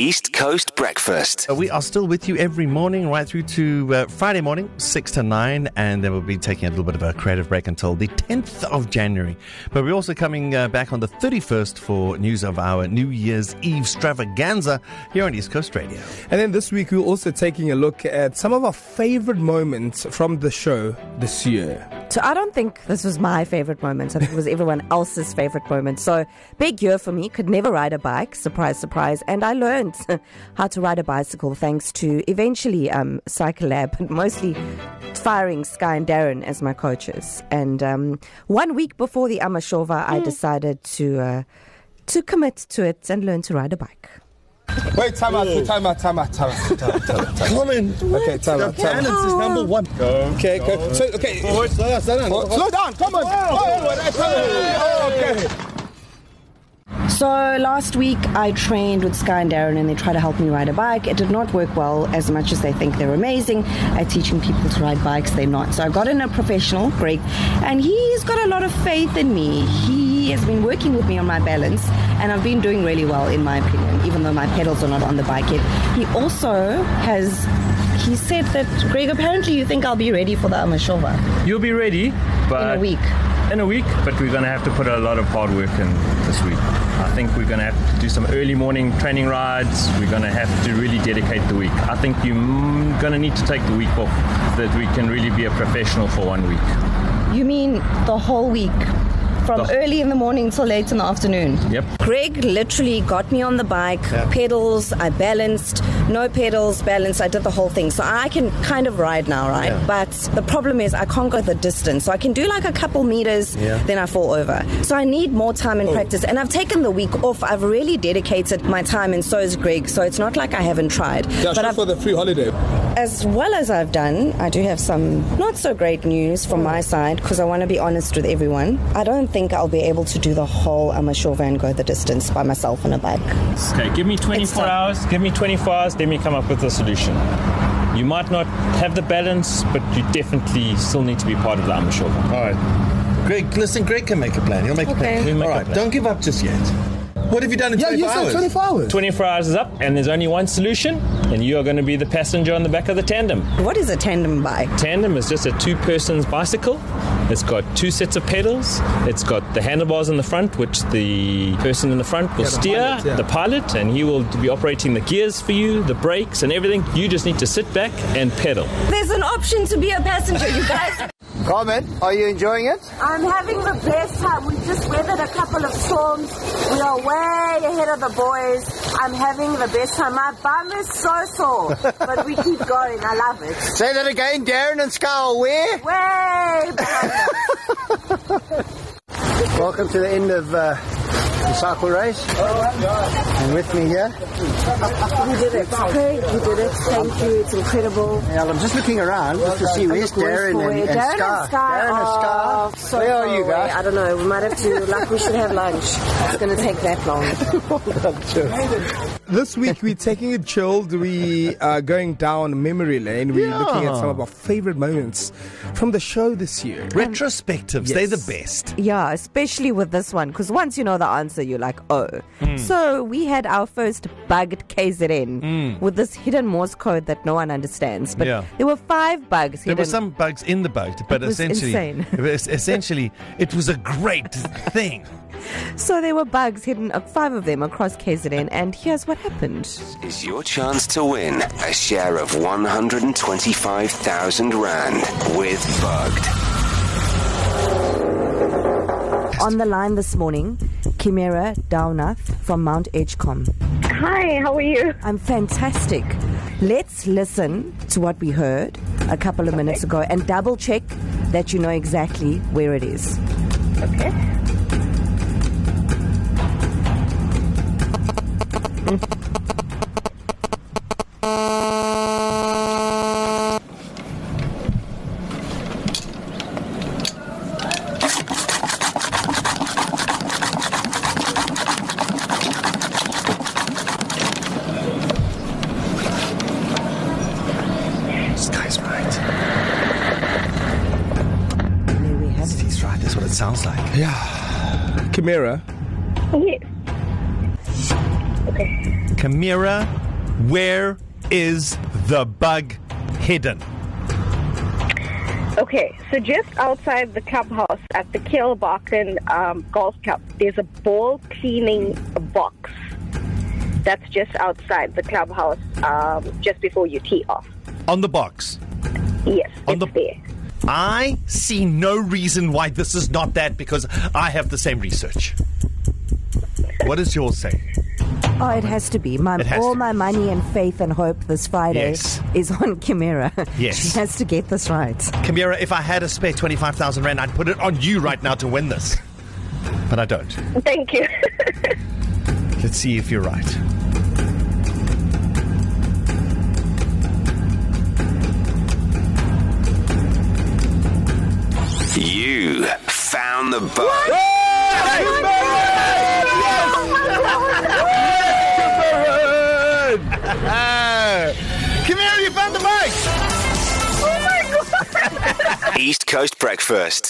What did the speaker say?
East Coast Breakfast. Uh, We are still with you every morning, right through to uh, Friday morning, 6 to 9, and then we'll be taking a little bit of a creative break until the 10th of January. But we're also coming uh, back on the 31st for news of our New Year's Eve extravaganza here on East Coast Radio. And then this week, we're also taking a look at some of our favorite moments from the show this year. So I don't think this was my favorite moment. I think it was everyone else's favorite moment. So big year for me. Could never ride a bike. Surprise, surprise. And I learned how to ride a bicycle thanks to eventually um, Cycle Lab, but mostly firing Sky and Darren as my coaches. And um, one week before the Amashova, I decided to uh, to commit to it and learn to ride a bike. Wait, time out, time out, time out, time out, time out, time out. Come in. Okay, time out, time out. is number one. Okay, okay. So, okay. Slow down, slow down. Oh, slow down, come on. Oh, okay. So last week I trained with Sky and Darren and they tried to help me ride a bike. It did not work well as much as they think they're amazing at teaching people to ride bikes. They're not. So I got in a professional, Greg, and he's got a lot of faith in me. He has been working with me on my balance and I've been doing really well in my opinion, even though my pedals are not on the bike yet. He also has he said that Greg, apparently you think I'll be ready for the Amashova You'll be ready, but in a week. In a week, but we're going to have to put a lot of hard work in this week. I think we're going to have to do some early morning training rides. We're going to have to really dedicate the week. I think you're going to need to take the week off that we can really be a professional for one week. You mean the whole week? From The- early in the morning till late in the afternoon. Yep. Greg literally got me on the bike, pedals, I balanced, no pedals, balanced, I did the whole thing. So I can kind of ride now, right? Yeah. But the problem is I can't go the distance. So I can do like a couple meters, Yeah. then I fall over. So I need more time and oh. practice. And I've taken the week off. I've really dedicated my time, and so is Greg. So it's not like I haven't tried. Yeah, but for the free holiday. as well as I've done, I do have some not so great news from my side because I want to be honest with everyone. I don't think I'll be able to do the whole Amashova and go the distance by myself on a bike. Okay, give me 24 hours. Give me 24 hours. Let me come up with a solution. You might not have the balance, but you definitely still need to be part of the Amashova. All right. Greg, listen, Greg can make a plan. He'll make a plan. He'll make All a right, plan. don't give up just yet. What have you done in Yeah, 24 you said hours? 24 hours. 24 hours is up, and there's only one solution, and you are going to be the passenger on the back of the tandem. What is a tandem bike? Tandem is just a two person's bicycle. It's got two sets of pedals. It's got the handlebars in the front, which the person in the front will the steer, pilot, yeah. the pilot, and he will be operating the gears for you, the brakes, and everything. You just need to sit back and pedal. There's an option to be a passenger, you guys. Carmen, are you enjoying it? I'm having the best time. We just weathered a couple of storms. We are way ahead of the boys. I'm having the best time. My bum is so sore, but we keep going. I love it. Say that again, Darren and Scar, where? Way. Welcome to the end of uh, the cycle race. And with me here, We did it. Greg, we did it. Thank you. It's incredible. yeah, I'm just looking around just to see where's Darren and, and Darren Scar. and Sky. Darren and are Scar. so Where are you guys? I don't know. We might have to, like, we should have lunch. It's going to take that long. This week, we're taking it chilled. We are going down memory lane. We're looking at some of our favorite moments from the show this year. Retrospectives, Yes. they're the best. Yeah, especially with this one, because once you know the answer, you're like, oh. Hmm. So we had our first bugged KZN with this hidden Morse code that no one understands. But Yeah. there were five bugs There hidden. were some bugs in the boat, but It was essentially, it was essentially, it was a great thing. So there were bugs hidden, uh, five of them across KZN, and here's what happened. Is your chance to win a share of 125,000 Rand with Bugged. On the line this morning, Chimera Downath from Mount Edgecombe. Hi, how are you? I'm fantastic. Let's listen to what we heard a couple of minutes ago and double check that you know exactly where it is. Okay. This guy's right. There we have it. He's right. That's what it sounds like. Yeah. Chimera, Yes. Okay. Kamira, where is the bug hidden? Okay, so just outside the clubhouse at the Kilbarchan um, Golf Club, there's a ball cleaning box. That's just outside the clubhouse, um, just before you tee off. On the box. Yes, On it's the- there. I see no reason why this is not that because I have the same research. What does yours say? Oh, it has to be. My, has all to. my money and faith and hope this Friday Yes. is on Chimera. Yes. She has to get this right. Kamira, if I had a spare 25,000 Rand, I'd put it on you right now to win this. But I don't. Thank you. Let's see if you're right. Found the bug. Kamira, you found the bike! Oh East Coast Breakfast.